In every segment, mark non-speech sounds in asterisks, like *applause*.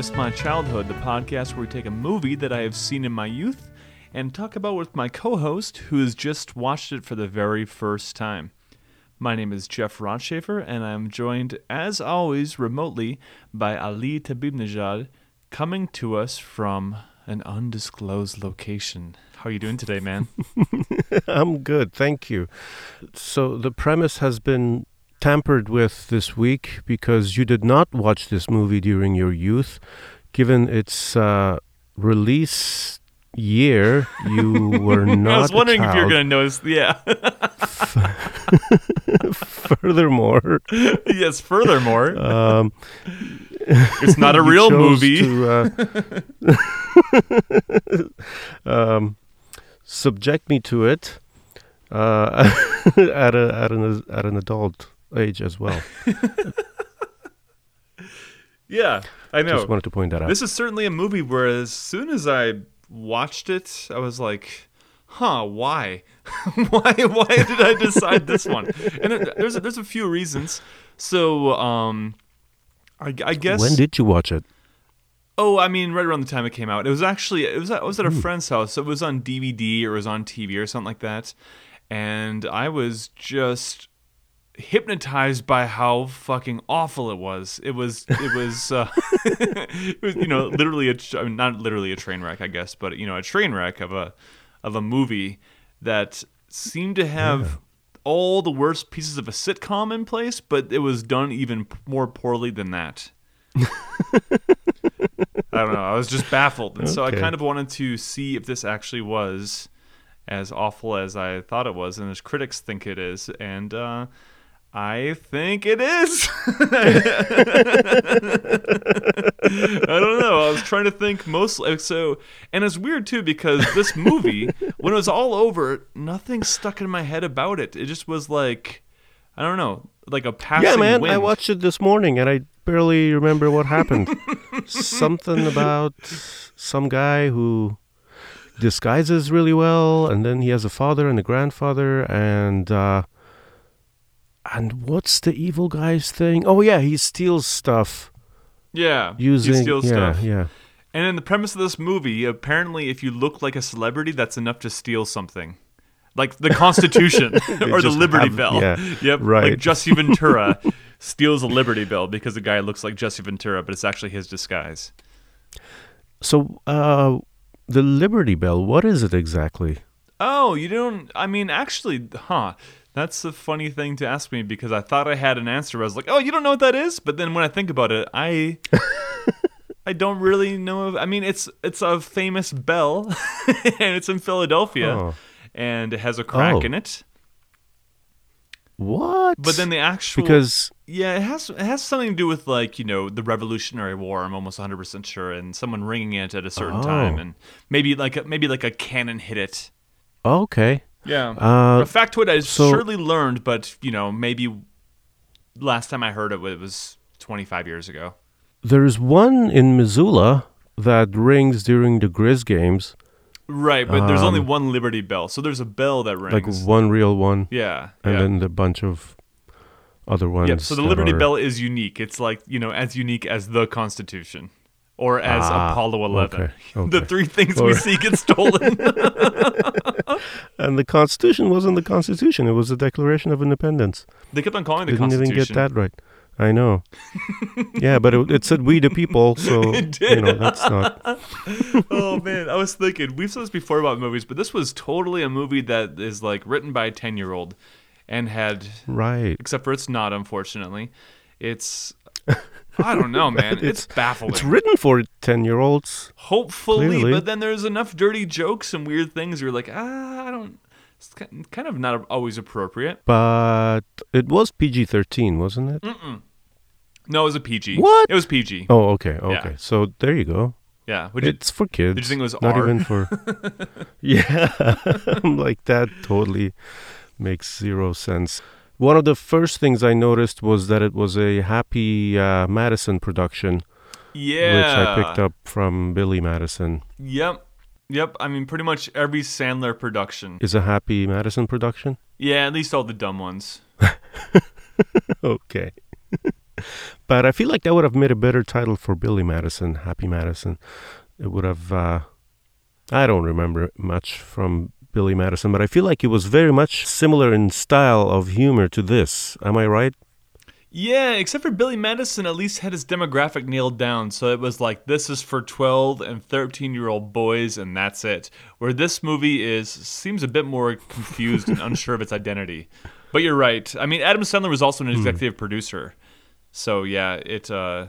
My Childhood, the podcast where we take a movie that I have seen in my youth and talk about with my co host who has just watched it for the very first time. My name is Jeff Rotschafer, and I'm joined, as always, remotely by Ali Tabibnejad, coming to us from an undisclosed location. How are you doing today, man? *laughs* I'm good, thank you. So the premise has been tampered with this week because you did not watch this movie during your youth. Given its uh, release year, you *laughs* were not. I was wondering if you're going to notice. Yeah. *laughs* Furthermore, yes, furthermore, um, it's not a *laughs* real movie. To, uh, um, subject me to it uh, at a at an at an adult age as well. *laughs* Yeah, I know. Just wanted to point that out. This is certainly a movie where as soon as I watched it, I was like, huh, why? *laughs* why why did I decide this one? *laughs* And there- there's a, there's a few reasons. So, um I, I guess when did you watch it? Oh, I mean, right around the time it came out. It was actually it was at, I was at a friend's house. It was on DVD or it was on TV or something like that, and I was just hypnotized by how fucking awful it was. It was it was, uh, *laughs* it was you know literally a I mean, not literally a train wreck, I guess, but you know a train wreck of a of a movie that seemed to have. All the worst pieces of a sitcom in place, but it was done even more poorly than that. *laughs* I don't know. I was just baffled, and so I kind of wanted to see if this actually was as awful as I thought it was, and as critics think it is, and uh, I think it is. *laughs* I don't know. I was trying to think mostly so, and it's weird too because this movie, when it was all over, nothing stuck in my head about it. It just was like, I don't know, like a passing Yeah, man, wind. I watched it this morning and I barely remember what happened. Something about some guy who disguises really well, and then he has a father and a grandfather, and uh, and what's the evil guy's thing? Oh yeah, he steals stuff Yeah, using he steals yeah stuff. yeah. And in the premise of this movie, apparently, if you look like a celebrity, that's enough to steal something, like the Constitution *laughs* *laughs* or the Liberty have- Bell. yeah, *laughs* yep, right. Like Jesse Ventura steals a Liberty Bell because the guy looks like Jesse Ventura, but it's actually his disguise. So uh, the Liberty Bell, what is it exactly? Oh, you don't? I mean, actually, huh? That's a funny thing to ask me because I thought I had an answer. I was like, "Oh, you don't know what that is?" But then when I think about it, I *laughs* I don't really know. If, I mean, it's it's a famous bell, *laughs* and it's in Philadelphia, Oh. and it has a crack Oh. in it. What? But then the actual because yeah, it has it has something to do with like you know the Revolutionary War. I'm almost 100 percent sure, and someone ringing it at a certain Oh. time, and maybe like a, maybe like a cannon hit it. okay, Yeah. uh, a factoid I so- surely learned, but you know, maybe last time I heard it, it was 25 years ago. There's one in Missoula that rings during the Grizz games, Right, but there's only Um, one Liberty Bell, so there's a bell that rings. like one real one, yeah, and yeah. then a bunch of other ones. Yep, so the Liberty are- Bell is unique. It's like you know, as unique as the Constitution, or as Ah, Apollo 11. okay, *laughs* The three things we see get stolen. *laughs* *laughs* and the Constitution wasn't the Constitution; it was the Declaration of Independence. they kept on calling it the Didn't even get that right. I know. yeah, but it, it said "we the people," so It you did. know that's not. oh man, I was thinking we've said this before about movies, but this was totally a movie that is like written by a 10 year old and had Right. except for it's not unfortunately it's i don't know *laughs* man it's, It's- baffling It's written for ten-year-olds. hopefully clearly. but then there's enough dirty jokes and weird things you're like ah i don't it's kind of not always appropriate But it was PG-13, wasn't it? Mm-mm. no it was a pg What? it was pg Oh, okay, okay. So there you go. yeah would you, It's for kids. did you think it was not R? even for? *laughs* *laughs* yeah, I'm like that totally makes zero sense. One of the first things I noticed was that it was a Happy uh, Madison production, yeah which I picked up from Billy Madison. yep yep i mean pretty much every sandler production Is a Happy Madison production? yeah at least all the dumb ones *laughs* okay. *laughs* But I feel like that would have made a better title for Billy Madison, Happy Madison. It would have. Uh, I don't remember much from Billy Madison, but I feel like it was very much similar in style of humor to this. Am I right? Yeah, except for Billy Madison, at least had his demographic nailed down. So it was like, this is for 12 and 13 year old boys, and that's it. Where this movie is, seems a bit more confused and unsure of its identity. But you're right. I mean, Adam Sandler was also an executive producer. So yeah, it, uh,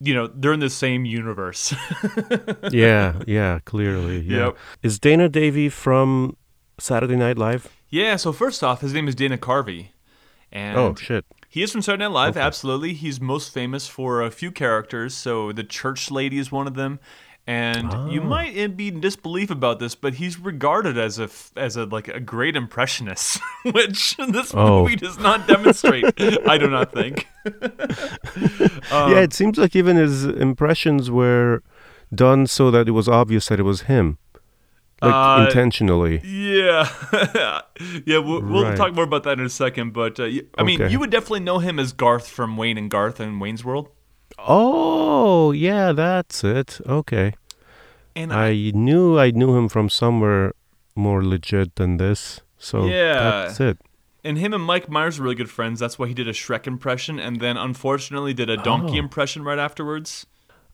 you know, they're in the same universe. *laughs* yeah, yeah, clearly. Yeah. Yep. Is Dana Davy from Saturday Night Live? yeah, so first off, his name is Dana Carvey. And oh, shit. He is from Saturday Night Live, Okay. absolutely. He's most famous for a few characters. So the church lady is one of them, and you Ah. might be in disbelief about this, but he's regarded as a as a like a great impressionist, *laughs* which this Oh. movie does not demonstrate. I do not think. *laughs* Um, yeah, it seems like even his impressions were done so that it was obvious that it was him. Like Uh, intentionally. Yeah, *laughs* yeah. We'll, we'll Right. talk more about that in a second. But uh, I mean, Okay. you would definitely know him as Garth from Wayne and Garth and Wayne's World. Oh, yeah, that's it. Okay. And I, I knew I knew him from somewhere more legit than this. So Yeah. that's it. And him and Mike Myers were really good friends. That's why he did a Shrek impression, and then unfortunately did a donkey Oh. impression right afterwards.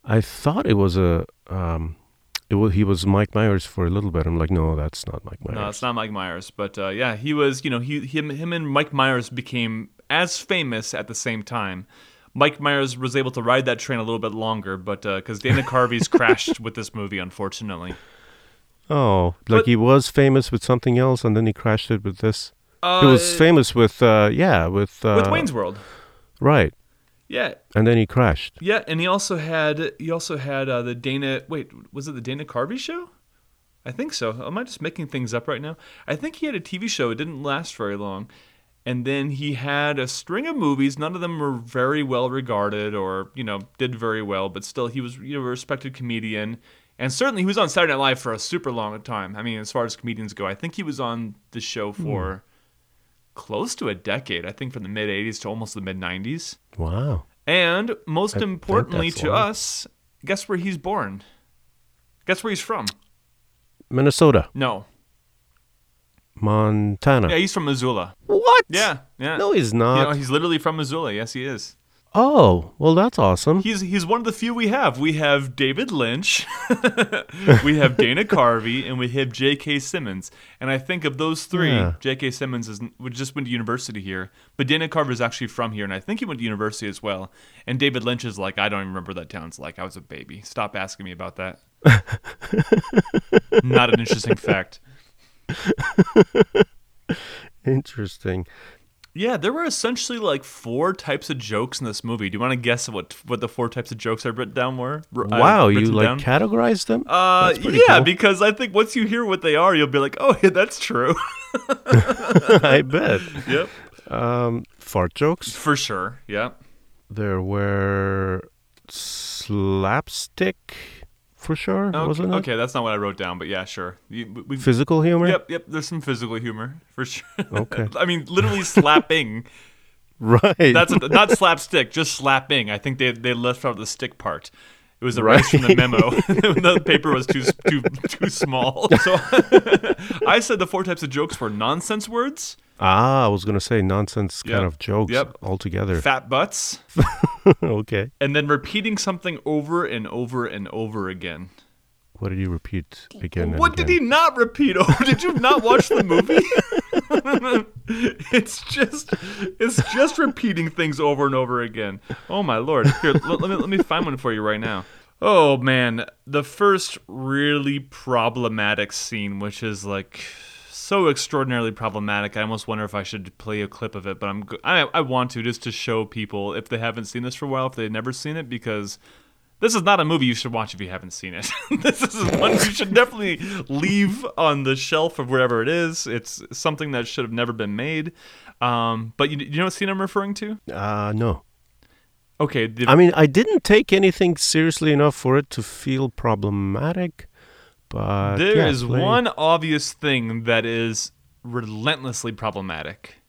I thought it was a um it was he was Mike Myers for a little bit. I'm like, no, that's not Mike Myers. No, it's not Mike Myers, but uh, yeah, he was. You know, he him him and Mike Myers became as famous at the same time. Mike Myers was able to ride that train a little bit longer, but because Dana Carvey's crashed *laughs* with this movie, unfortunately. Oh, like But- he was famous with something else and then he crashed it with this. Uh, he was famous with uh yeah, with uh with Wayne's World. Right. Yeah, And then he crashed. yeah, and he also had he also had uh, the Dana. Wait, was it the Dana Carvey show? I think so. Am I just making things up right now? I think he had a TV show. It didn't last very long. And then he had a string of movies. None of them were very well regarded or, you know, did very well, but still he was you know, a respected comedian. And certainly he was on Saturday Night Live for a super long time. I mean, as far as comedians go, I think he was on the show hmm. for close to a decade. I think from the mid 80s to almost the mid 90s. Wow. And most I importantly to long. us, guess where he's born? Guess where he's from? Minnesota. No. Montana. Yeah, he's from Missoula. What? Yeah, yeah. No, he's You not. know, he's literally from Missoula. Yes, he is. oh, well that's awesome. He's he's one of the few we have. We have David Lynch, *laughs* we have Dana Carvey, and we have J.K. Simmons. And I think of those three, Yeah. J.K. Simmons is would just went to university here, but Dana Carvey is actually from here, and I think he went to university as well. And David Lynch is like, I don't even remember what that town's like. I was a baby. Stop asking me about that. *laughs* Not an interesting fact. *laughs* Interesting. Yeah, there were essentially like four types of jokes in this movie. Do you want to guess what what the four types of jokes I written down were? Wow, you like down? categorized them? Uh, yeah, cool. because I think once you hear what they are, you'll be like, oh, yeah, that's true. *laughs* I bet. *laughs* yep, Um, fart jokes. for sure. Yep. There were slapstick, for sure, Okay, wasn't it? okay, that's not what I wrote down, but yeah, sure. You, we, Physical humor. yep, yep. There's some physical humor for sure. Okay. *laughs* I mean, literally slapping. *laughs* Right. That's a, not slapstick, just slapping. I think they they left out the stick part. It was Right. erased from the memo. *laughs* the paper was too too too small. So I said the four types of jokes were nonsense words, ah, I was gonna say nonsense kind Yep. of jokes Yep. altogether. fat butts, *laughs* okay. and then repeating something over and over and over again. What did you repeat again? and What did he not repeat? Oh, did you not watch the movie? *laughs* *laughs* it's just it's just repeating things over and over again. Oh my lord. Here, let, let me let me find one for you right now. Oh man, the first really problematic scene which is like so extraordinarily problematic. I almost wonder if I should play a clip of it, but I'm I, I want to just to show people if they haven't seen this for a while, if they've never seen it because this is not a movie you should watch if you haven't seen it. *laughs* this is one you should definitely leave on the shelf of wherever it is. It's something that should have never been made. Um, but you, you know what scene I'm referring to? Uh, no. Okay, the, I mean, I didn't take anything seriously enough for it to feel problematic. But there yeah, is play- one obvious thing that is relentlessly problematic.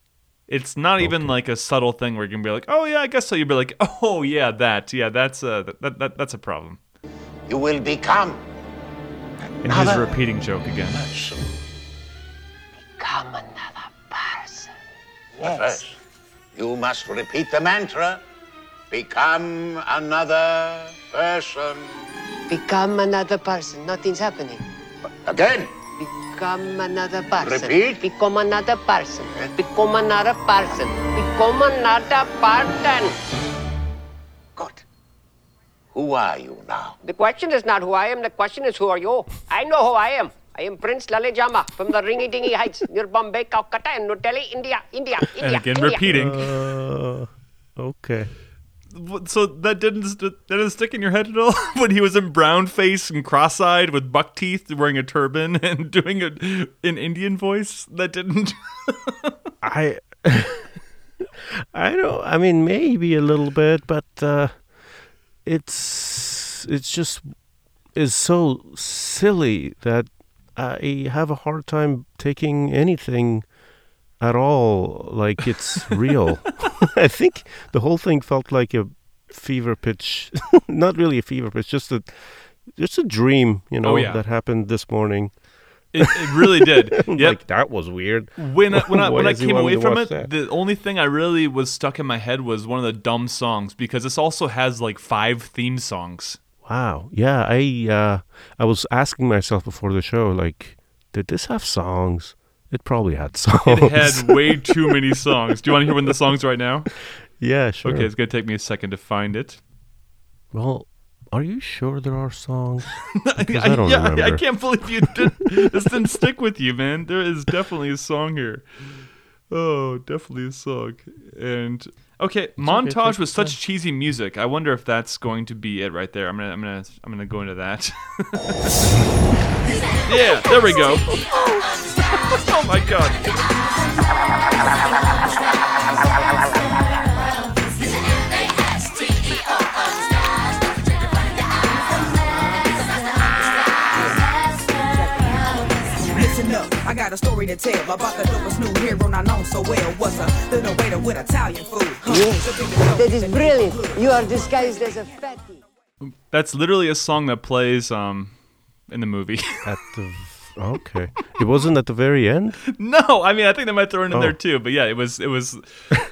It's not even like a subtle thing where you can be like, "Oh yeah, I guess so." You'd be like, *laughs* "Oh yeah, that. Yeah, that's a that, that, that that's a problem." You will become And here's a repeating joke again. person. Come another person. Yes. You must repeat the mantra. Become another person. Become another person. Nothing's happening. Again. Become another person. Repeat. Become another person. Become another person. Become another person. Good. Who are you now? The question is not who I am. The question is who are you? I know who I am. I am Prince Lalijama from the Ringy Dingy Heights near Bombay, Calcutta, and New Delhi, India, India, India. And again, India. repeating. Uh, okay. So that didn't that didn't stick in your head at all *laughs* when he was in brown face and cross-eyed with buck teeth, wearing a turban *laughs* and doing a, an Indian voice. That didn't. *laughs* I I don't I mean maybe a little bit, but uh it's it's just is so silly that I have a hard time taking anything at all like it's real. *laughs* *laughs* I think the whole thing felt like a fever pitch. *laughs* Not really a fever pitch, just a just a dream, you know, Oh, yeah. that happened this morning. It, it really did. Yep. Like that was weird. when I, when I, when I came away from it, that? the only thing I really was stuck in my head was one of the dumb songs because this also has like five theme songs. Wow. Yeah, I uh I was asking myself before the show like did this have songs? It probably had songs. *laughs* It had way too many songs. Do you want to hear one of the songs right now? *laughs* yeah, sure. Okay, it's gonna take me a second to find it. Well, are you sure there are songs? *laughs* Because I don't yeah, I- I can't believe you did. this didn't stick with you, man. There is definitely a song here. Oh, definitely a song. And okay, montage take with such cheesy music. I wonder if that's going to be it right there. I'm gonna, I'm gonna, I'm gonna go into that. *laughs* yeah, there we go. *laughs* oh my god. Got a story to tell about the dopest new hero not known so well. Was a little waiter with Italian food. Huh. That is brilliant. You are disguised as a fatty. That's literally a song that plays um in the movie. At *laughs* the Okay. It wasn't at the very end? No, I mean I think they might throw it in Oh. there too, but yeah, it was it was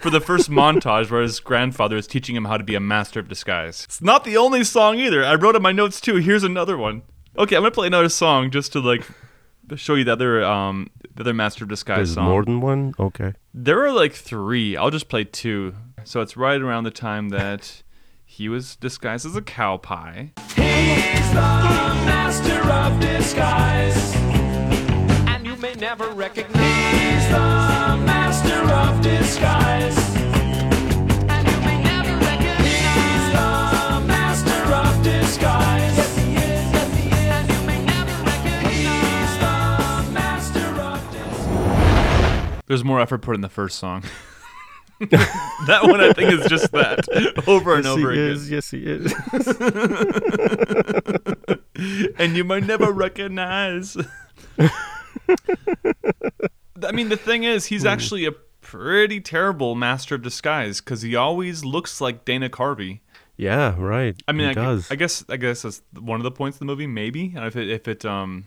for the first montage where his grandfather is teaching him how to be a master of disguise. It's not the only song either. I wrote in my notes too. Here's another one. Okay, I'm gonna play another song just to like show you the other um the other master of disguise There's song. more than one? Okay. There are like three. I'll just play two. So it's right around the time that he was disguised as a cow pie. He's the master of disguise. And you may never recognize. He's the master of disguise. There's more effort put in the first song. *laughs* that one I think is just that over and yes, over he again. is. Yes, he is. *laughs* and you might never recognize. I mean, the thing is, Hmm. he's actually a pretty terrible master of disguise because he always looks like Dana Carvey. yeah, right. I mean, I, does. I guess I guess that's one of the points of the movie, maybe if it if it um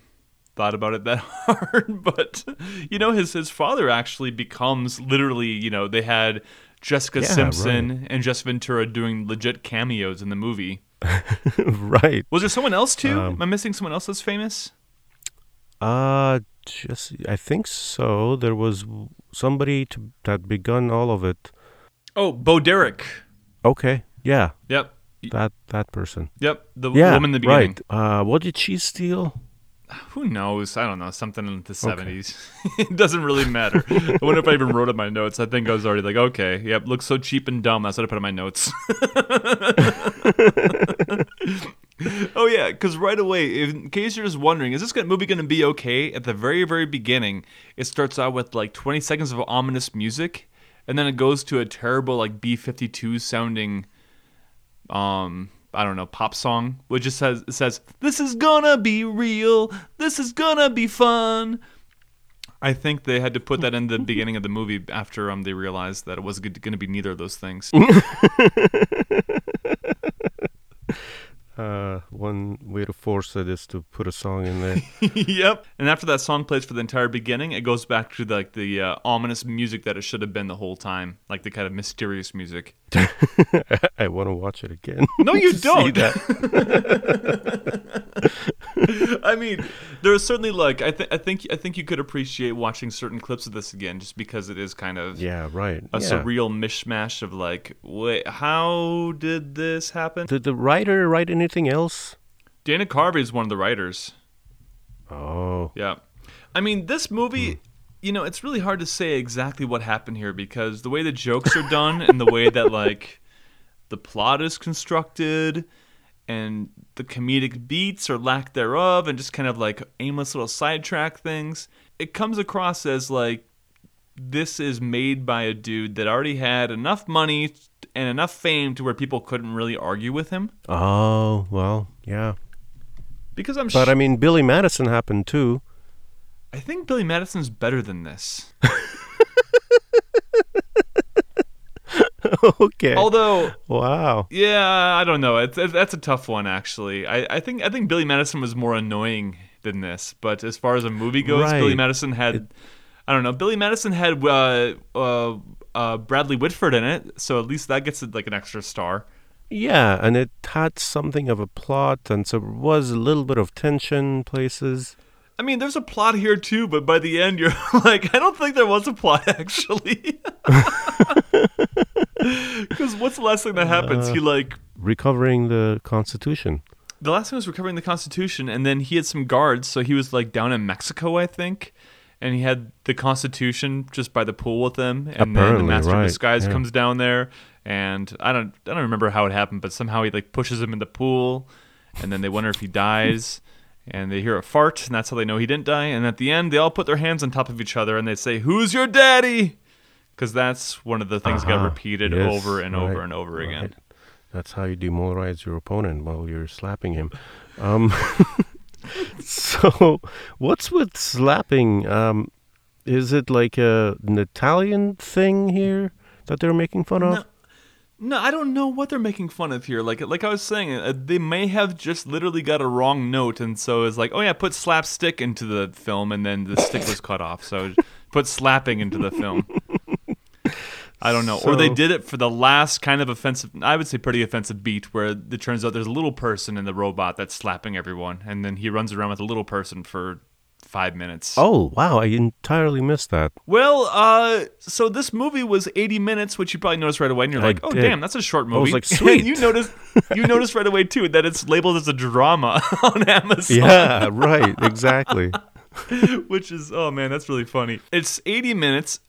thought about it that *laughs* hard. But you know, his his father actually becomes literally, you know, they had Jessica Yeah, Simpson and Jess Ventura doing legit cameos in the movie. *laughs* right. Was there someone else too? Um, Am I missing someone else that's famous? Uh just I think so. There was somebody to, that begun all of it. Oh, Bo Derek. Okay. Yeah, Yep. that that person. Yep. The Yeah, woman in the beginning. right. Uh, what did she steal? Who knows? I don't know. Something in the 70s. *laughs* it doesn't really matter. I wonder if I even wrote in my notes. I think I was already like, okay, yep, looks so cheap and dumb. That's what I put in my notes. *laughs* oh, yeah, because right away, in case you're just wondering, is this movie going to be okay? At the very, very beginning, it starts out with like 20 seconds of ominous music, and then it goes to a terrible, like B 52 sounding um I don't know pop song which just says it says this is gonna be real this is gonna be fun I think they had to put that in the beginning of the movie after um they realized that it wasn't going to be neither of those things. *laughs* Uh, one way to force it is to put a song in there. *laughs* yep. And after that song plays for the entire beginning, it goes back to like the uh, ominous music that it should have been the whole time, like the kind of mysterious music. *laughs* I want to watch it again. *laughs* No, you don't. I mean, there's certainly like I, th- I think I think you could appreciate watching certain clips of this again, just because it is kind of Yeah, right. a yeah. surreal mishmash of like, wait, how did this happen? Did the writer write anything else? Dana Carvey is one of the writers. Oh, Yeah. I mean, this movie, you know, it's really hard to say exactly what happened here because the way the jokes are done and the way that, *laughs* like, the plot is constructed and the comedic beats or lack thereof and just kind of like aimless little sidetrack things, it comes across as like this is made by a dude that already had enough money and enough fame to where people couldn't really argue with him. oh, well, yeah. Because I'm But sh- I mean, Billy Madison happened too. I think Billy Madison's better than this. *laughs* okay. Although wow. Yeah, I don't know. It's, it's that's a tough one actually. I, I think I think Billy Madison was more annoying than this. But as far as a movie goes, Billy Madison had I don't know. Billy Madison had uh, uh, uh, Bradley Whitford in it, so at least that gets it like an extra star. Yeah, and it had something of a plot, and so there was a little bit of tension places. I mean, there's a plot here too, but by the end, you're *laughs* like, I don't think there was a plot *laughs* actually. *laughs* Because what's the last thing that happens? he like Recovering the Constitution. the last thing was recovering the Constitution, and then he had some guards, so he was like down in Mexico, I think, and he had the Constitution just by the pool with him, and then the Master right, of Disguise yeah. comes down there, and I don't, I don't remember how it happened, but somehow he like pushes him in the pool, and then they wonder if he dies. *laughs* And they hear a fart, and that's how they know he didn't die. And at the end, they all put their hands on top of each other, and they say, "Who's your daddy?" Because that's one of the things that got Uh-huh. repeated Yes, over and over and over again. right. That's how you demoralize your opponent while you're slapping him. Um, *laughs* so, what's with slapping? Um, is it like a, an Italian thing here that they're making fun of? No. No, I don't know what they're making fun of here. Like, like I was saying, uh, they may have just literally got a wrong note, and so it's like, oh yeah, put slapstick into the film, and then the stick was cut off. So put slapping into the film. I don't know, or they did it for the last kind of offensive, I would say pretty offensive beat, where it turns out there's a little person in the robot that's slapping everyone, and then he runs around with a little person for five minutes. Oh, wow. I entirely missed that. Well, uh, so this movie was 80 minutes, which you probably noticed right away, and you're I like, "Oh, did. damn, that's a short movie." I was like, *laughs* "Sweet." you noticed, you noticed right away too that it's labeled as a drama *laughs* on Amazon, Yeah, right. Exactly. *laughs* which is, oh man, that's really funny. It's 80 minutes.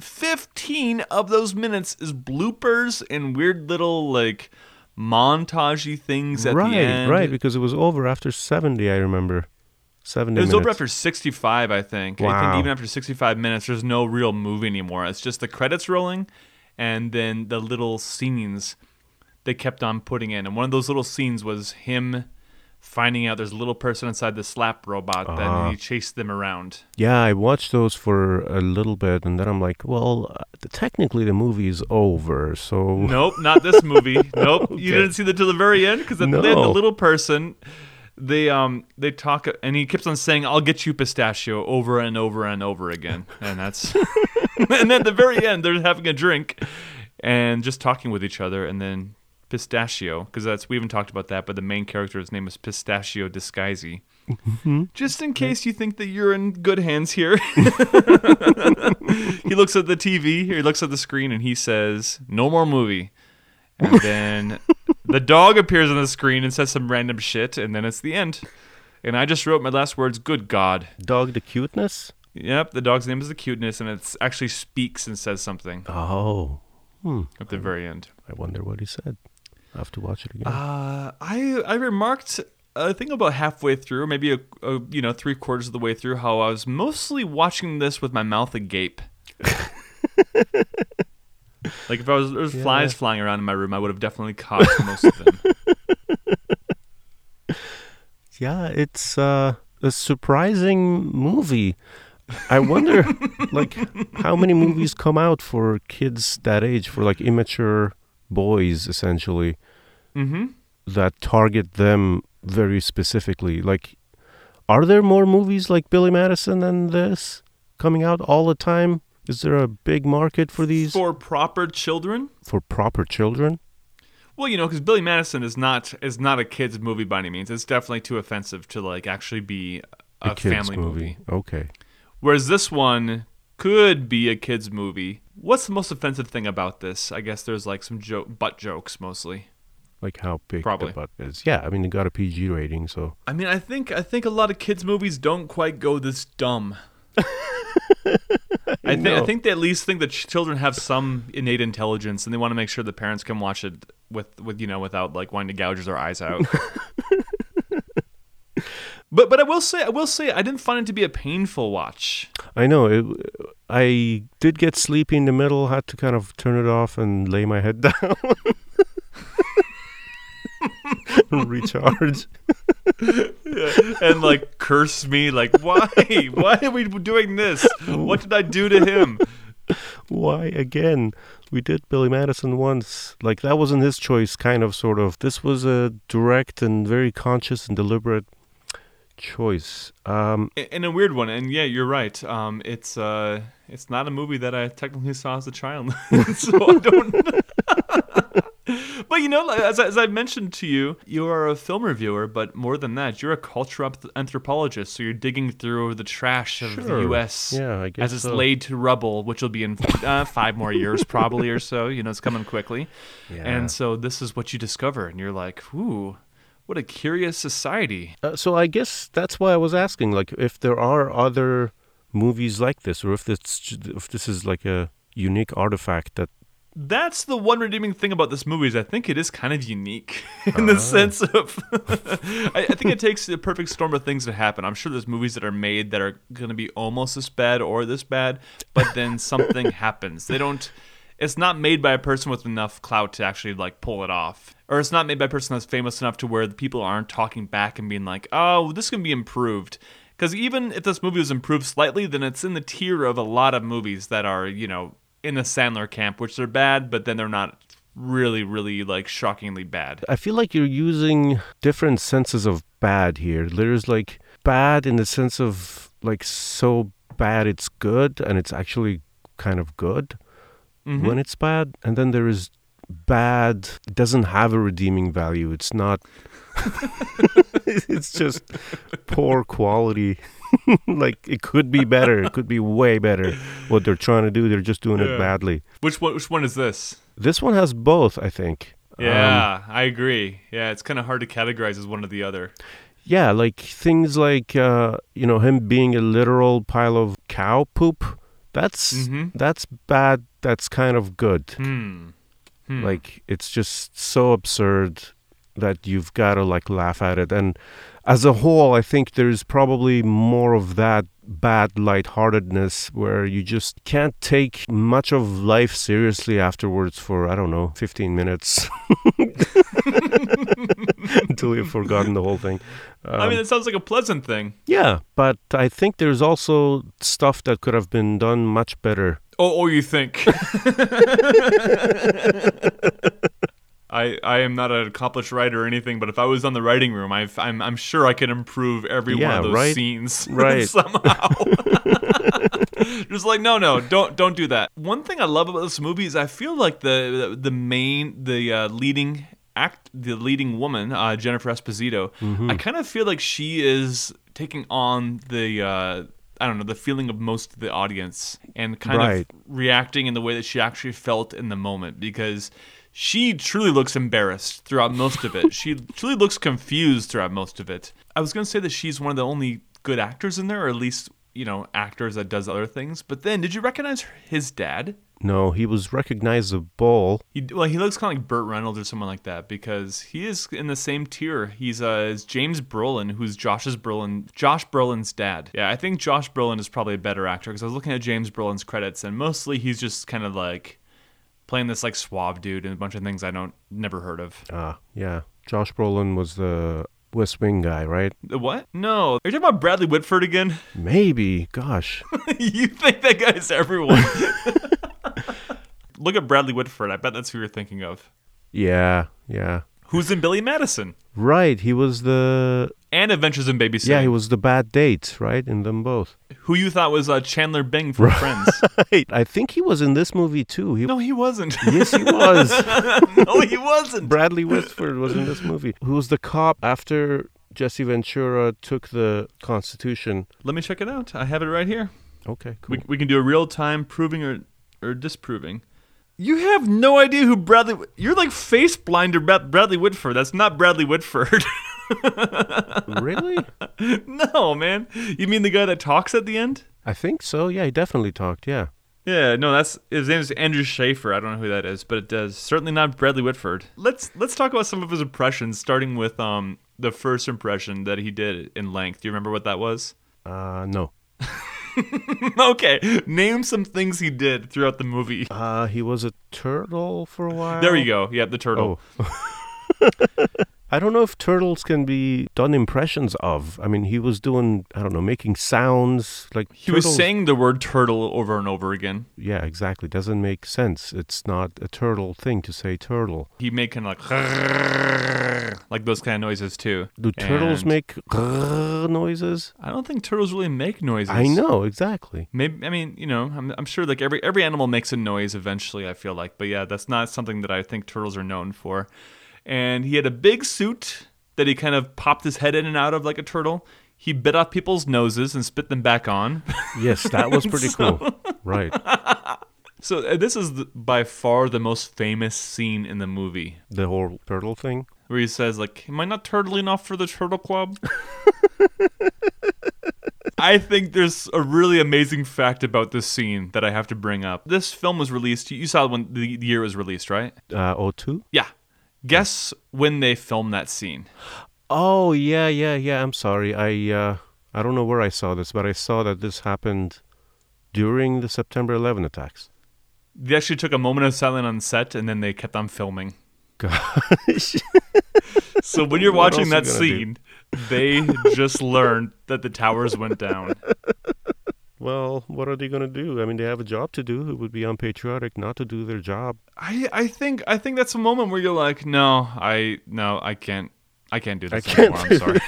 15 of those minutes is bloopers and weird little like montagey things at right, the end. right. Because it was over after 70, I remember. 70 It was minutes. over after 65, I think. I think Wow. even after 65 minutes, there's no real movie anymore. It's just the credits rolling and then the little scenes they kept on putting in. And one of those little scenes was him finding out there's a little person inside the slap robot, Ah. then he chased them around. Yeah, I watched those for a little bit, and then I'm like, well, uh, technically the movie is over, so *laughs* Nope, not this movie. *laughs* Nope, you didn't see that till the very end because at the the little person, they um they talk and he keeps on saying, "I'll get you pistachio" over and over and over again, and that's *laughs* and then at the very end they're having a drink and just talking with each other, and then pistachio because that's we haven't talked about that, but the main character's name is Pistachio Disguisey. Mm-hmm. Just in case you think that you're in good hands here. *laughs* he looks at the TV, he looks at the screen, and he says, "No more movie." And *laughs* then the dog appears on the screen and says some random shit, and then it's the end. And I just wrote my last words, "Good God." dog the cuteness. Yep, the dog's name is the cuteness, and it actually speaks and says something Oh, hmm. at the very end. I wonder what he said. I have to watch it again. Uh, I I remarked I think about halfway through, maybe a, a you know three quarters of the way through, how I was mostly watching this with my mouth agape. *laughs* like if I was there was flies flying around in my room, I would have definitely caught most of them. *laughs* yeah, it's uh, a surprising movie. I wonder, *laughs* like, how many movies come out for kids that age, for like immature boys, essentially, Mm-hmm. that target them very specifically. Like, are there more movies like Billy Madison than this coming out all the time? Is there a big market for these For proper children? for proper children? Well, you know, because Billy Madison is not is not a kids movie by any means. It's definitely too offensive to like actually be a, kids family movie. Okay. Whereas this one could be a kids movie. What's the most offensive thing about this? I guess there's like some butt jokes mostly. Like how big Probably. the butt is. Yeah, I mean, it got a PG rating, so. I mean, I think I think a lot of kids movies don't quite go this dumb. *laughs* I think I think they at least think that ch- children have some innate intelligence, and they want to make sure the parents can watch it with with you know without like wanting to gouge their eyes out. *laughs* but but I will say I will say I didn't find it to be a painful watch. I know. It, I did get sleepy in the middle, had to kind of turn it off and lay my head *laughs* down. And *laughs* recharge. and like curse me like why why are we doing this what did i do to him Why again? We did Billy Madison once. Like that wasn't his choice, kind of, sort of. This was a direct and very conscious and deliberate choice. Um, in a weird one and yeah you're right um it's uh it's not a movie that i technically saw as a child *laughs* so i don't *laughs* you know as, I- as i mentioned to you you are a film reviewer but more than that you're a cultural anthropologist so you're digging through the trash of the us Yeah, I guess as it's so. laid to rubble which will be in uh, five more years probably or so you know it's coming quickly Yeah. and so this is what you discover and you're like ooh what a curious society uh, so I guess that's why I was asking, like, if there are other movies like this, or if this if this is like a unique artifact that That's the one redeeming thing about this movie is I think it is kind of unique *laughs* in the oh. sense of *laughs* I, I think it takes the perfect storm of things to happen. I'm sure there's movies that are made that are going to be almost this bad or this bad, but then *laughs* something happens. They don't. It's not made by a person with enough clout to actually like pull it off, or it's not made by a person that's famous enough to where the people aren't talking back and being like, "Oh, this can be improved." Because even if this movie was improved slightly, then it's in the tier of a lot of movies that are, you know, in the Sandler camp, which they're bad, but then they're not really, really like shockingly bad. I feel like you're using different senses of bad here. There's like bad in the sense of like so bad it's good and it's actually kind of good mm-hmm. when it's bad. And then there is bad, it doesn't have a redeeming value. It's not, *laughs* *laughs* it's just poor quality. *laughs* like it could be better. It could be way better. What they're trying to do, they're just doing Yeah. it badly. Which one? Which one is this? This one has both, I think. Um, Yeah, I agree. Yeah, it's kind of hard to categorize as one or the other. Yeah, like things like uh, you know him being a literal pile of cow poop. That's mm-hmm. that's bad. That's kind of good. Hmm. Hmm. Like it's just so absurd that you've got to like laugh at it. And as a whole, I think there's probably more of that bad lightheartedness where you just can't take much of life seriously afterwards for I don't know 15 minutes *laughs* until you've forgotten the whole thing. I mean, um, it sounds like a pleasant thing. Yeah, but I think there's also stuff that could have been done much better. Oh, oh, you think? *laughs* *laughs* I I am not an accomplished writer or anything, but if I was on the writing room, I've, I'm I'm sure I could improve every one of those right? scenes *laughs* Right. somehow. *laughs* *laughs* Just like no, no, don't don't do that. One thing I love about this movie is I feel like the the, the main the uh, leading act the leading woman uh, Jennifer Esposito. Mm-hmm. I kind of feel like she is taking on the. Uh, I don't know the feeling of most of the audience and kind Right. of reacting in the way that she actually felt in the moment because she truly looks embarrassed throughout most of it. she *laughs* truly looks confused throughout most of it. I was going to say that she's one of the only good actors in there, or at least, you know, actors that does other things. But then, did you recognize his dad? No, he was recognizable. He, well, he looks kind of like Burt Reynolds or someone like that because he is in the same tier. He's uh, James Brolin, who's Josh's Brolin, Josh Brolin's dad. Yeah, I think Josh Brolin is probably a better actor because I was looking at James Brolin's credits and mostly he's just kind of like playing this like suave dude and a bunch of things I don't never heard of. Ah, yeah. Josh Brolin was the West Wing guy, right? The what? No. Are you talking about Bradley Whitford again? *laughs* Maybe. Gosh. you think that guy's everyone? Look at Bradley Whitford. I bet that's who you're thinking of. yeah, yeah. Who's in Billy Madison Right. He was the and Adventures in Babysitting? yeah. He was the bad date, right? In them both. Who you thought was uh, Chandler Bing from Friends? *laughs* I think he was in this movie too. He, no, he wasn't. Yes, he was. *laughs* no, he wasn't. Bradley Whitford was in this movie. Who was the cop after Jesse Ventura took the Constitution? Let me check it out. I have it right here. Okay, cool. We, we can do a real time proving or or disproving. You have no idea who Bradley. You're like face blind to Bradley Whitford. That's not Bradley Whitford. *laughs* *laughs* really? no, man. You mean the guy that talks at the end? I think so. Yeah, he definitely talked. Yeah. Yeah, no, that's his name is Andrew Schaefer. I don't know who that is, but it does certainly not Bradley Whitford. Let's let's talk about some of his impressions, starting with um the first impression that he did in length. Do you remember what that was? Uh, no. *laughs* okay, name some things he did throughout the movie. Uh, he was a turtle for a while. There you go. Yeah, the turtle. Oh. *laughs* I don't know if turtles can be done impressions of. I mean, he was doing, I don't know, making sounds like He was saying the word turtle over and over again. Yeah, exactly. Doesn't make sense. It's not a turtle thing to say turtle. He made kind of like *laughs* like those kind of noises too. Do turtles And make *laughs* noises? I don't think turtles really make noises. I know exactly. Maybe I mean you know I'm, I'm sure like every every animal makes a noise eventually. I feel like, but yeah, that's not something that I think turtles are known for. And he had a big suit that he kind of popped his head in and out of like a turtle. He bit off people's noses and spit them back on. Yes, that was *laughs* pretty cool. Right. *laughs* so uh, this is the, by far the most famous scene in the movie, The whole turtle thing. where he says like, "Am I not turtle enough for the turtle club?" *laughs* I think there's a really amazing fact about this scene that I have to bring up. This film was released. You saw when the, year was released, right? Uh, O2? Yeah. Guess when they filmed that scene. Oh, yeah, yeah, yeah. I'm sorry. I uh, I don't know where I saw this, but I saw that this happened during the September 11 attacks. They actually took a moment of silence on set, and then they kept on filming. Gosh. *laughs* So when you're watching that do? scene, they just learned that the towers went down. Well, what are they going to do? I mean, they have a job to do. It would be unpatriotic not to do their job. I I think I think that's a moment where you're like, no, I no, I can't. I can't do this I anymore. I'm sorry.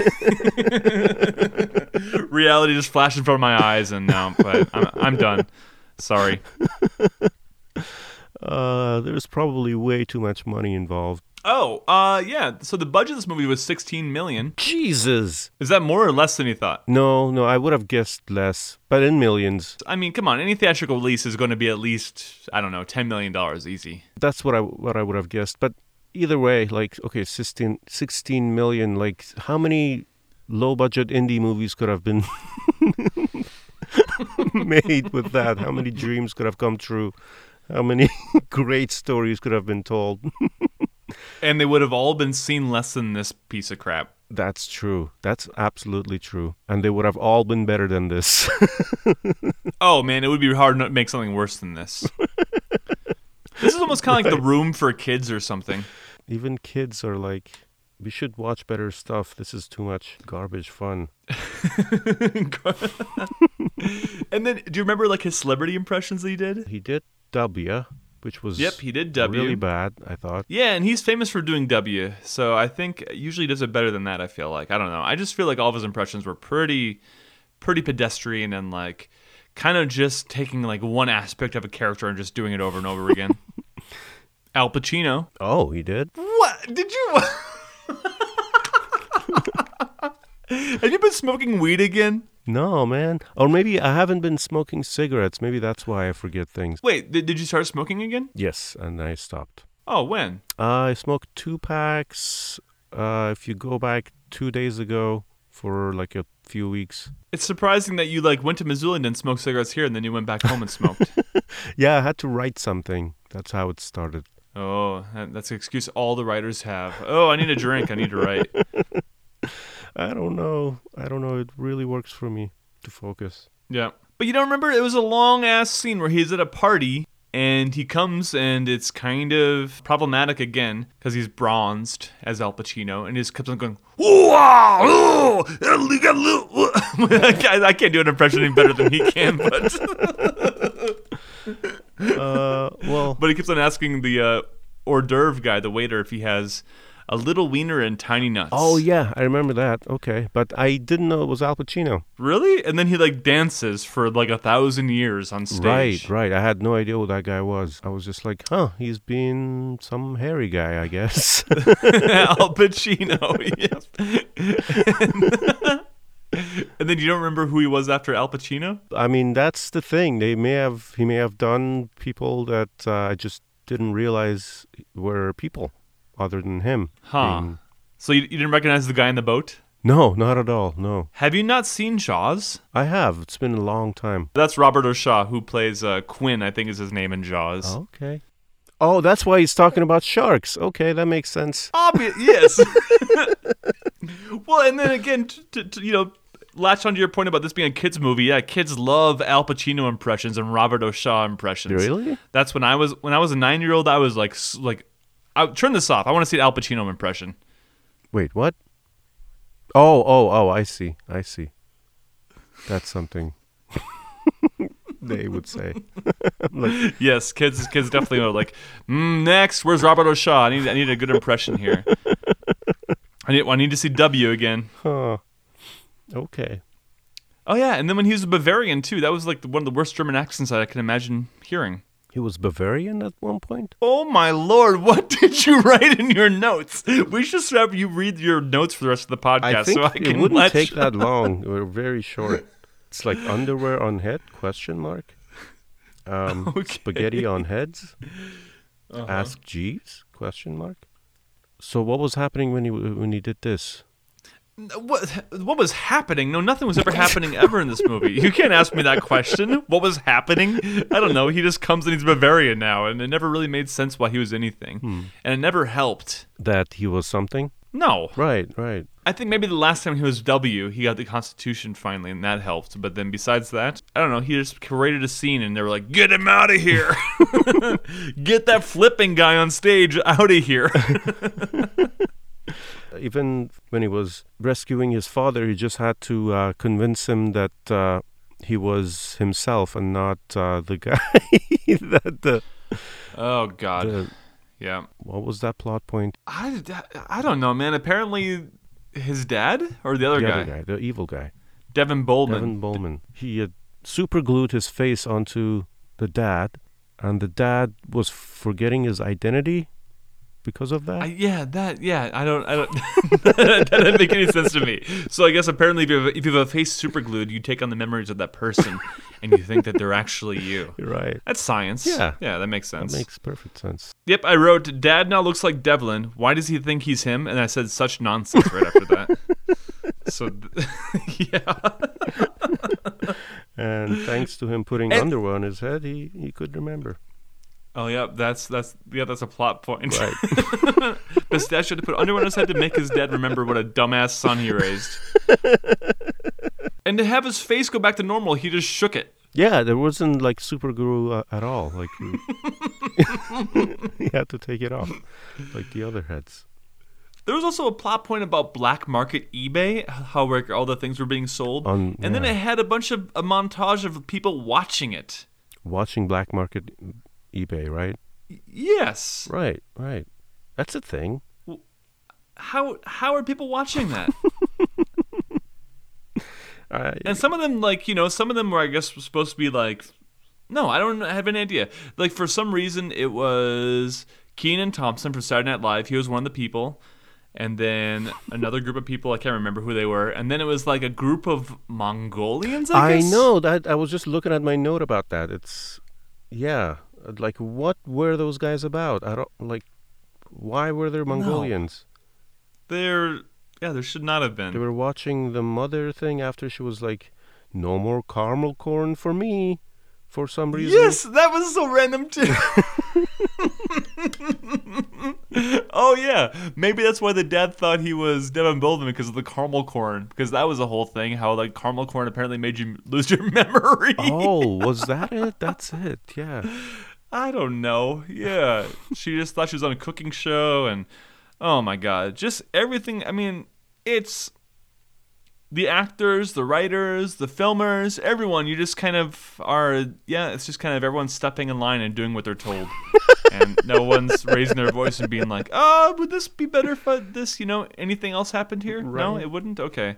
*laughs* Reality just flashed in front of my eyes, and now but I'm, I'm done. Sorry. *laughs* Uh, there's probably way too much money involved. Oh, uh, yeah. So the budget of this movie was 16 million. Jesus. Is that more or less than you thought? No, no, I would have guessed less, but in millions. I mean, come on. Any theatrical release is going to be at least I don't know, 10 million dollars easy. That's what I what I would have guessed. But either way, like okay, 16, 16 million. Like how many low budget indie movies could have been *laughs* made with that? How many dreams could have come true? How many *laughs* great stories could have been told? *laughs* And they would have all been seen less than this piece of crap. That's true. That's absolutely true. And they would have all been better than this. *laughs* Oh man, it would be hard to make something worse than this. this is almost kind of like the room for kids or something. Even kids are like, we should watch better stuff. This is too much garbage fun. *laughs* and then, do you remember like his celebrity impressions that he did? He did W, which was Yep, he did W. really bad, I thought. Yeah, and he's famous for doing W. So I think usually he does it better than that. I feel like I don't know. I just feel like all of his impressions were pretty, pretty pedestrian and like kind of just taking like one aspect of a character and just doing it over and over again. *laughs* Al Pacino. Oh, he did? What did you? *laughs* Have you been smoking weed again? No, man. Or maybe I haven't been smoking cigarettes. Maybe that's why I forget things. Wait, did, did you start smoking again? Yes, and I stopped. Oh, when? Uh, I smoked two packs. Uh, if you go back two days ago for like a few weeks. It's surprising that you like went to Missoula and then smoked cigarettes here, and then you went back home and smoked. *laughs* Yeah, I had to write something. That's how it started. oh, that's an excuse all the writers have. Oh, I need a drink. I need to write. *laughs* I don't know. I don't know. It really works for me to focus. Yeah. But you don't remember? It was a long ass scene where he's at a party And he comes, and it's kind of problematic again because he's bronzed as Al Pacino, and he just keeps on going, "Ooh, ooh, you got a little-" I can't- I can't do an impression any better than he can, but *laughs* Uh, well, but he keeps on asking the uh, hors d'oeuvre guy, the waiter, if he has a little wiener and tiny nuts. oh yeah, I remember that. Okay, but I didn't know it was Al Pacino. really? And then he like dances for like a thousand years on stage. Right, right. I had no idea who that guy was. I was just like, huh, he's been some hairy guy, I guess. *laughs* *laughs* Al Pacino. yes. and then you don't remember who he was after Al Pacino? I mean, that's the thing. They may have he may have done people that uh, I just didn't realize were people other than him. Huh. being- So you, you didn't recognize the guy in the boat? No, not at all. No, Have you not seen Jaws? I have. It's been a long time. That's Robert O'Shaw, who plays uh, Quinn, I think is his name in Jaws. Okay. Oh, that's why he's talking about sharks. Okay, that makes sense. Obvious, yes. *laughs* well, and then again, to, to, you know, latch onto your point about this being a kids movie. Yeah, kids love Al Pacino impressions and Robert O'Shaw impressions. Really? That's when I was when I was a nine year old. I was like like, I, turn this off. I want to see an Al Pacino impression. Wait, what? Oh, oh, oh, I see. I see. That's something *laughs* they would say. *laughs* Yes, kids kids definitely are like, mm, next, where's Robert O'Shaw? I need I need a good impression here. I need I need to see W again. Huh. Okay. Oh yeah, and then when he was a Bavarian too, that was like one of the worst German accents I can imagine hearing. He was Bavarian at one point? Oh my lord, what *laughs* did you write in your notes? We should have you read your notes for the rest of the podcast So I think so I it wouldn't take that *laughs* long. We're very short. It's like underwear on head? Question mark. Um, *laughs* Okay. Uh-huh. Spaghetti on heads? Ask Jeeves? Question mark. So what was happening when he when he did this? What what was happening? No, nothing was ever happening ever in this movie. You can't ask me that question. What was happening? I don't know. He just comes and he's Bavarian now, and it never really made sense why he was anything, Hmm. and it never helped. That he was something? No, Right, right. I think maybe the last time he was W, he got the Constitution finally, and that helped. But then besides that, I don't know. He just created a scene, and they were like, "Get him out of here! *laughs* *laughs* Get that flipping guy on stage out of here!" *laughs* Even when he was rescuing his father, he just had to uh, convince him that uh, he was himself and not uh, the *laughs* guy that the, oh God, the yeah. what was that plot point? I, I don't know, man. Apparently, his dad or the other the guy, other guy, the evil guy. Devlin Bowman. Devlin Bowman. He had super glued his face onto the dad, and the dad was forgetting his identity because of that. I, yeah, that. Yeah, I don't. I don't. *laughs* that doesn't make any sense to me. So I guess apparently, if you have, if you have a face super glued, you take on the memories of that person, *laughs* and you think that they're actually you. You're right. That's science. Yeah. yeah, that makes sense. That makes perfect sense. Yep, I wrote, Dad now looks like Devlin. Why does he think he's him? And I said such nonsense right after that. *laughs* So, th- yeah. And thanks to him putting And- underwear on his head, he, he could remember. Oh, yeah, that's, that's, yeah, that's a plot point. Right. *laughs* Pistachio had to put underwear on his head to make his dad remember what a dumbass son he raised. and to have his face go back to normal, he just shook it. yeah, there wasn't like super glue uh, at all. Like you, *laughs* he had to take it off, like the other heads. There was also a plot point about black market eBay, how like, all the things were being sold. On- and then it had a bunch of a montage of people watching it. Watching black market eBay, right? Yes. Right, right. That's a thing. How how are people watching that? *laughs* I, and some of them like, you know, some of them were I guess supposed to be like no, I don't have any idea. Like for some reason it was Kenan Thompson from Saturday Night Live. He was one of the people. And then *laughs* another group of people, I can't remember who they were. And then it was like a group of Mongolians, I, I know that. I was just looking at my note about that. It's, yeah, like what were those guys about? I don't like. Why were there Mongolians? There, yeah, there should not have been. They were watching the mother thing after she was like, "No more caramel corn for me," for some reason. Yes, that was so random too. *laughs* *laughs* oh yeah, maybe that's why the dad thought he was Devlin Bowman because of the caramel corn. Because that was a whole thing. How like caramel corn apparently made you lose your *laughs* memory. Oh, was that it? That's it. Yeah. I don't know. Yeah, she just thought she was on a cooking show, and oh my god, just everything. I mean, it's the actors, the writers, the filmers, everyone. You just kind of are. Yeah, it's just kind of everyone stepping in line and doing what they're told, *laughs* and no one's raising their voice and being like, "Oh, would this be better if uh, this? You know, anything else happened here? No, it wouldn't. Okay."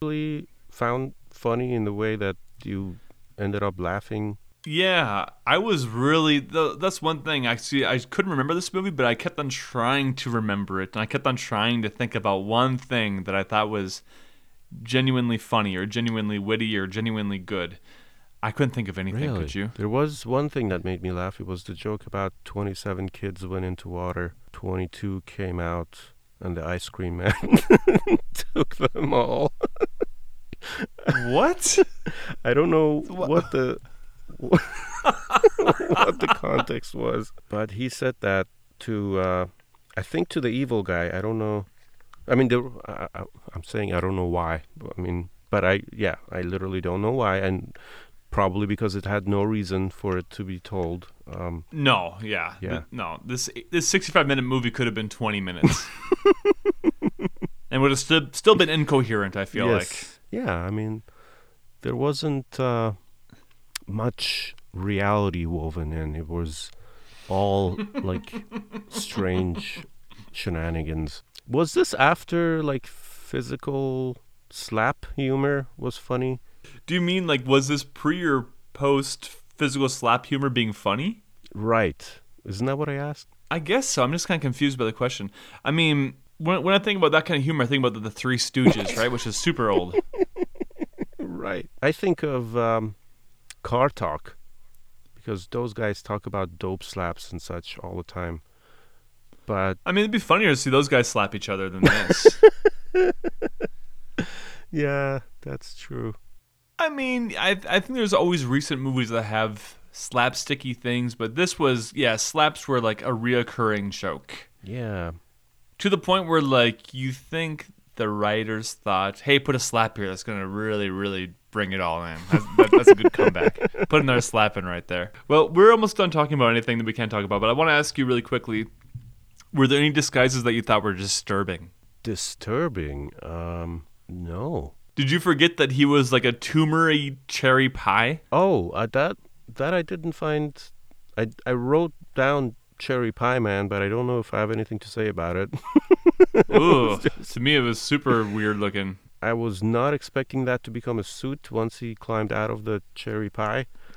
Really found funny in the way that you ended up laughing. Yeah, I was really. That's one thing. I see. I couldn't remember this movie, but I kept on trying to remember it, and I kept on trying to think about one thing that I thought was genuinely funny, or genuinely witty, or genuinely good. I couldn't think of anything. Really? Could you? There was one thing that made me laugh. It was the joke about 27 kids went into water, 22 came out, and the ice cream man *laughs* took them all. What? *laughs* I don't know what the *laughs* what the context was, but he said that to uh, I think to the evil guy. I don't know. I mean, there, I, I, I'm saying I don't know why. I mean, but I yeah, I literally don't know why, and probably because it had no reason for it to be told. Um, no. Yeah. Yeah. No. This this sixty-five minute movie could have been twenty minutes, *laughs* and would have still still been incoherent. I feel like. Yeah, I mean, there wasn't uh, much reality woven in. It was all like *laughs* strange shenanigans. Was this after like physical slap humor was funny? Do you mean like was this pre or post physical slap humor being funny? Right. Isn't that what I asked? I guess so. I'm just kind of confused by the question. I mean, when, when I think about that kind of humor, I think about the, the Three Stooges, right? Which is super old. *laughs* Right. I think of um, car talk because those guys talk about dope slaps and such all the time. But I mean, it'd be funnier to see those guys slap each other than *laughs* this. yeah, that's true. I mean, I I think there's always recent movies that have slapsticky things, but this was yeah, slaps were like a reoccurring joke Yeah. to the point where like you think the writers thought, hey, put a slap here that's gonna really really bring it all in. That's, that, that's a good comeback. *laughs* Put another slap in right there. Well, we're almost done talking about anything that we can't talk about, but I want to ask you really quickly: Were there any disguises that you thought were disturbing? Disturbing. Um, no. Did you forget that he was like a tumory cherry pie? Oh, uh, that that I didn't find. I I wrote down cherry pie man, but I don't know if I have anything to say about it. *laughs* Ooh, to me it was super weird looking. I was not expecting that to become a suit once he climbed out of the cherry pie. *laughs*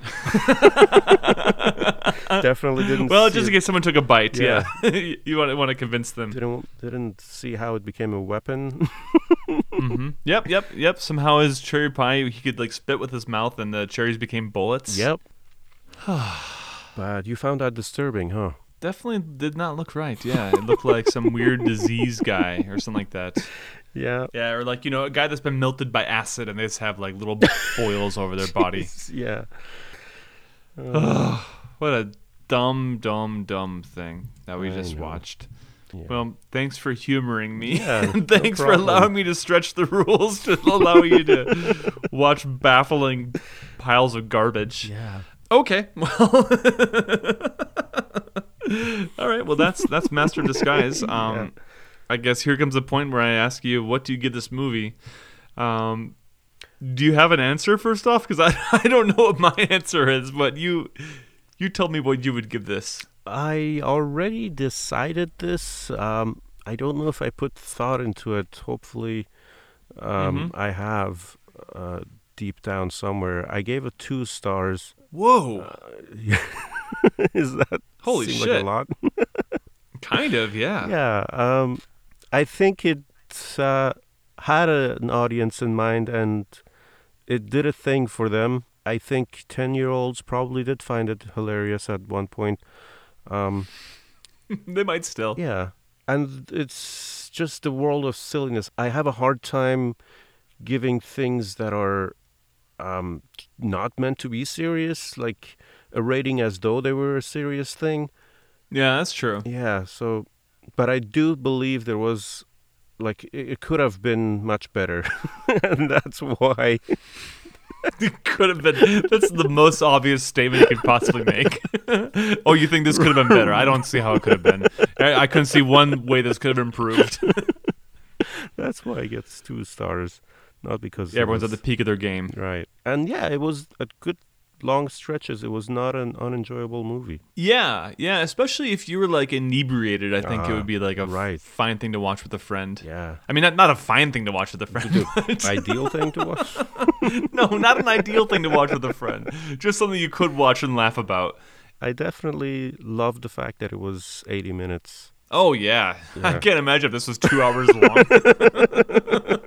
Definitely didn't. Well, just in case someone took a bite, yeah. Yeah. *laughs* you want to want to convince them. didn't didn't see how it became a weapon. mm-hmm. Yep, yep, yep. Somehow his cherry pie, he could like spit with his mouth, and the cherries became bullets. yep. *sighs* but you found that disturbing, huh? Definitely did not look right. Yeah, it looked like some weird disease guy or something like that. *laughs* Yeah. Yeah, or like you know a guy that's been melted by acid, and they just have like little boils over their *laughs* body. Yeah. *sighs* Um, what a dumb, dumb, dumb thing that we I just know. watched. Yeah. Well, thanks for humoring me. Yeah, and *laughs* no thanks for allowing me to stretch the rules to allow you to watch baffling piles of garbage. yeah. Okay. Well. All right. Well, that's that's Master Disguise. *laughs* Um, I guess here comes the point where I ask you, what do you give this movie? Um, do you have an answer first off? Because I, *laughs* I don't know what my answer is, but you you told me what you would give this. I already decided this. Um, I don't know if I put thought into it. Hopefully, um, Mm-hmm. I have uh, deep down somewhere. I gave it two stars. Whoa. *laughs* Is that Holy shit. Like a lot? *laughs* kind of. Yeah. yeah. Um, I think it uh, had a, an audience in mind, and it did a thing for them. I think ten-year-olds probably did find it hilarious at one point. Um, *laughs* they might still. Yeah. And it's just a world of silliness. I have a hard time giving things that are um, not meant to be serious, like a rating as though they were a serious thing. Yeah, that's true. Yeah, so, but I do believe there was, like, it, it could have been much better. *laughs* and that's why it could have been. That's the most obvious statement you could possibly make. *laughs* oh, you think this could have been better? I don't see how it could have been. I, I couldn't see one way this could have improved. *laughs* That's why it gets two stars, not because it Everyone's at the peak of their game. right. And yeah, it was a good long stretches. It was not an unenjoyable movie. Yeah, yeah. Especially if you were like inebriated, I think it Ah, would be like a right. fine thing to watch with a friend. Yeah. I mean, not, not a fine thing to watch with a friend. *laughs* Ideal thing to watch. *laughs* no, not an ideal thing to watch with a friend. Just something you could watch and laugh about. I definitely loved the fact that it was 80 minutes. Oh yeah. I can't imagine if this was two hours long. *laughs*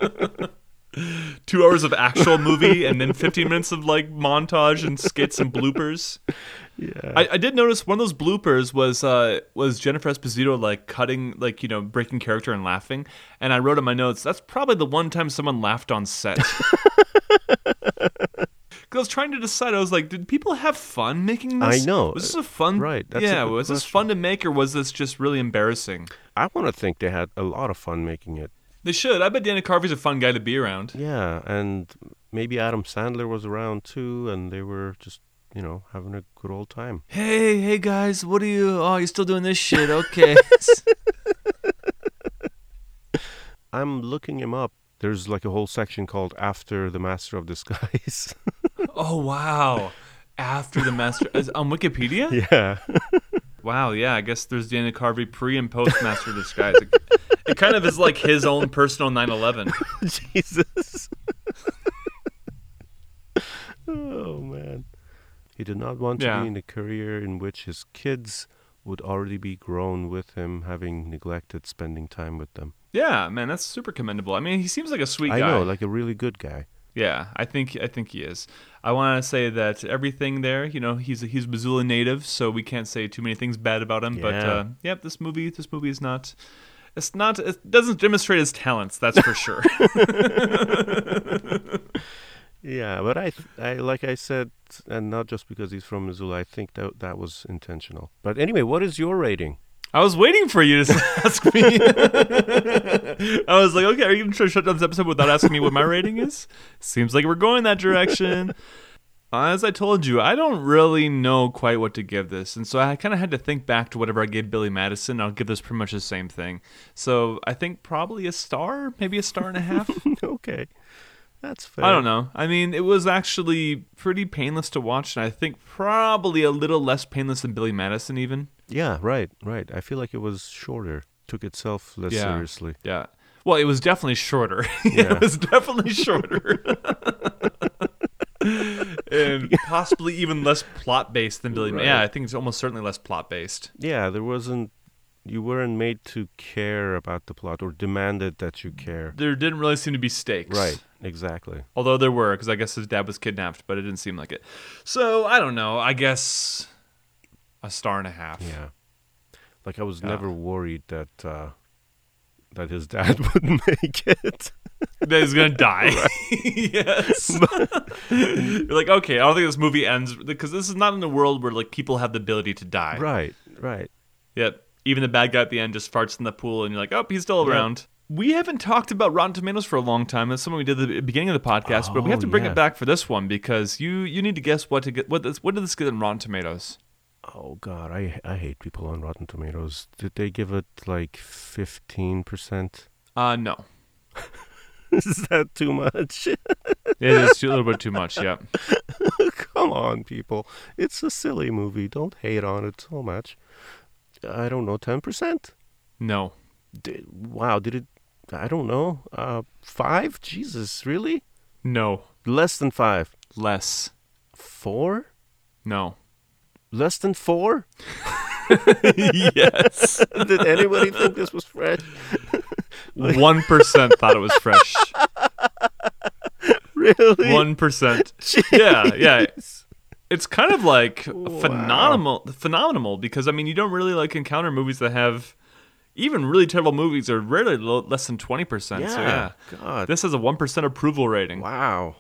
two hours of actual movie and then 15 minutes of like montage and skits and bloopers. Yeah. I, I did notice one of those bloopers was uh was Jennifer Esposito like cutting like you know breaking character and laughing, and I wrote in my notes that's probably the one time someone laughed on set. *laughs* I was trying to decide. I was like, did people have fun making this? I know. Was this a fun? Right, yeah. Was this fun to make, or was this just really embarrassing? I want to think they had a lot of fun making it. They should. I bet Dana Carvey's a fun guy to be around. Yeah, and maybe Adam Sandler was around too, and they were just, you know, having a good old time. Hey, hey guys, what are you? Oh, you're still doing this shit? Okay. *laughs* I'm looking him up. There's like a whole section called After the Master of Disguise. *laughs* oh wow. After the master is *laughs* on Wikipedia. yeah. Wow, yeah, I guess there's Dana Carvey pre and post Master Disguise. It, it kind of is like his own personal 9/11. *laughs* Jesus. oh man. He did not want to Yeah. be in a career in which his kids would already be grown with him, having neglected spending time with them. Yeah, man, that's super commendable. I mean, he seems like a sweet I guy. I know, like a really good guy. Yeah, I think I think he is. I want to say that everything there, you know, he's he's Missoula native, so we can't say too many things bad about him. But Yeah. uh, yep, this movie this movie is not. It's not. It doesn't demonstrate his talents. That's for sure. *laughs* *laughs* Yeah, but I, I like I said, and not just because he's from Missoula. I think that that was intentional. But anyway, what is your rating? I was waiting for you to *laughs* ask me. *laughs* I was like, okay, are you going to try to shut down this episode without asking me what my rating is? Seems like we're going that direction. As I told you, I don't really know quite what to give this. And so I kind of had to think back to whatever I gave Billy Madison. I'll give this pretty much the same thing. So I think probably a star, maybe a star and a half. *laughs* okay, that's fair. I don't know. I mean, it was actually pretty painless to watch. And I think probably a little less painless than Billy Madison, even. Yeah, right, right. I feel like it was shorter. Took itself less Yeah. seriously. Yeah. Well, it was definitely shorter. *laughs* Yeah. it was definitely shorter. *laughs* and possibly even less plot based than Billy. Right. Yeah, I think it's almost certainly less plot based. Yeah, there wasn't. You weren't made to care about the plot or demanded that you care. There didn't really seem to be stakes. Right, exactly. Although there were, because I guess his dad was kidnapped, but it didn't seem like it. So I don't know. I guess a star and a half. Yeah. Like I was Yeah. never worried that uh, that his dad *laughs* wouldn't make it. *laughs* That he's gonna *laughs* die. yes. You're like, okay, I don't think this movie ends because this is not in a world where like people have the ability to die. right, right. Yep. Even the bad guy at the end just farts in the pool, and you're like, oh, he's still Yep. around. We haven't talked about Rotten Tomatoes for a long time. That's something we did at the beginning of the podcast, but we have Oh, to bring yeah. it back for this one because you you need to guess what to get. What this, what did this get in Rotten Tomatoes? Oh God, I I hate people on Rotten Tomatoes. Did they give it like fifteen percent? Uh, no, *laughs* Is that too much? it is a little bit too much. Yeah. *laughs* Come on, people. It's a silly movie. Don't hate on it so much. I don't know, ten percent. No. Did, wow, did it? I don't know. Uh, five? Jesus, really? No. Less than five. Less. Four? No. Less than four? *laughs* yes. *laughs* Did anybody think this was fresh? *laughs* One percent thought it was fresh. Really? One percent. Yeah, yeah. It's kind of like phenomenal, phenomenal because I mean, you don't really like encounter movies that have even really terrible movies are rarely lo- less than twenty percent. So yeah, Yeah, God. this has a one percent approval rating. Wow.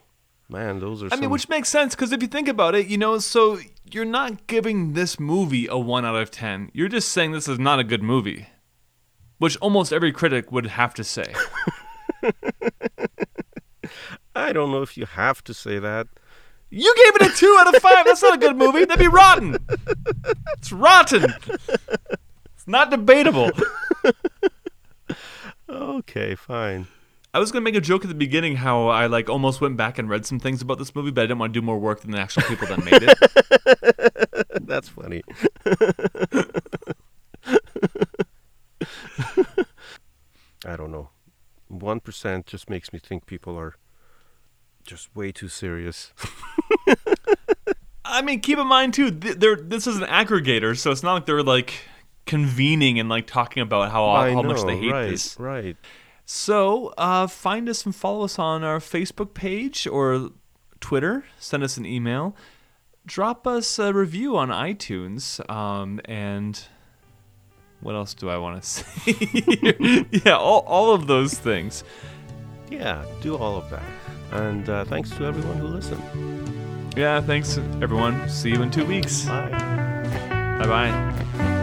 Man, those are I mean, which makes sense because if you think about it, you know, so you're not giving this movie a one out of ten. You're just saying this is not a good movie, which almost every critic would have to say. *laughs* I don't know if you have to say that. You gave it a two out of five. That's not a good movie. That'd be rotten. It's rotten. It's not debatable. *laughs* Okay, fine. I was gonna make a joke at the beginning how I like almost went back and read some things about this movie, but I didn't want to do more work than the actual people that made it. *laughs* That's funny. *laughs* I don't know. One percent just makes me think people are just way too serious. *laughs* I mean, keep in mind too, they're this is an aggregator, so it's not like they're like convening and like talking about how I how much they hate right, this. Right. So, uh, find us and follow us on our Facebook page or Twitter. Send us an email. Drop us a review on iTunes. Um, and what else do I want to *laughs* say? yeah, all, all of those things. Yeah, do all of that. And uh, thanks to everyone who listened. Yeah, thanks, everyone. See you in two weeks. Bye. Bye bye.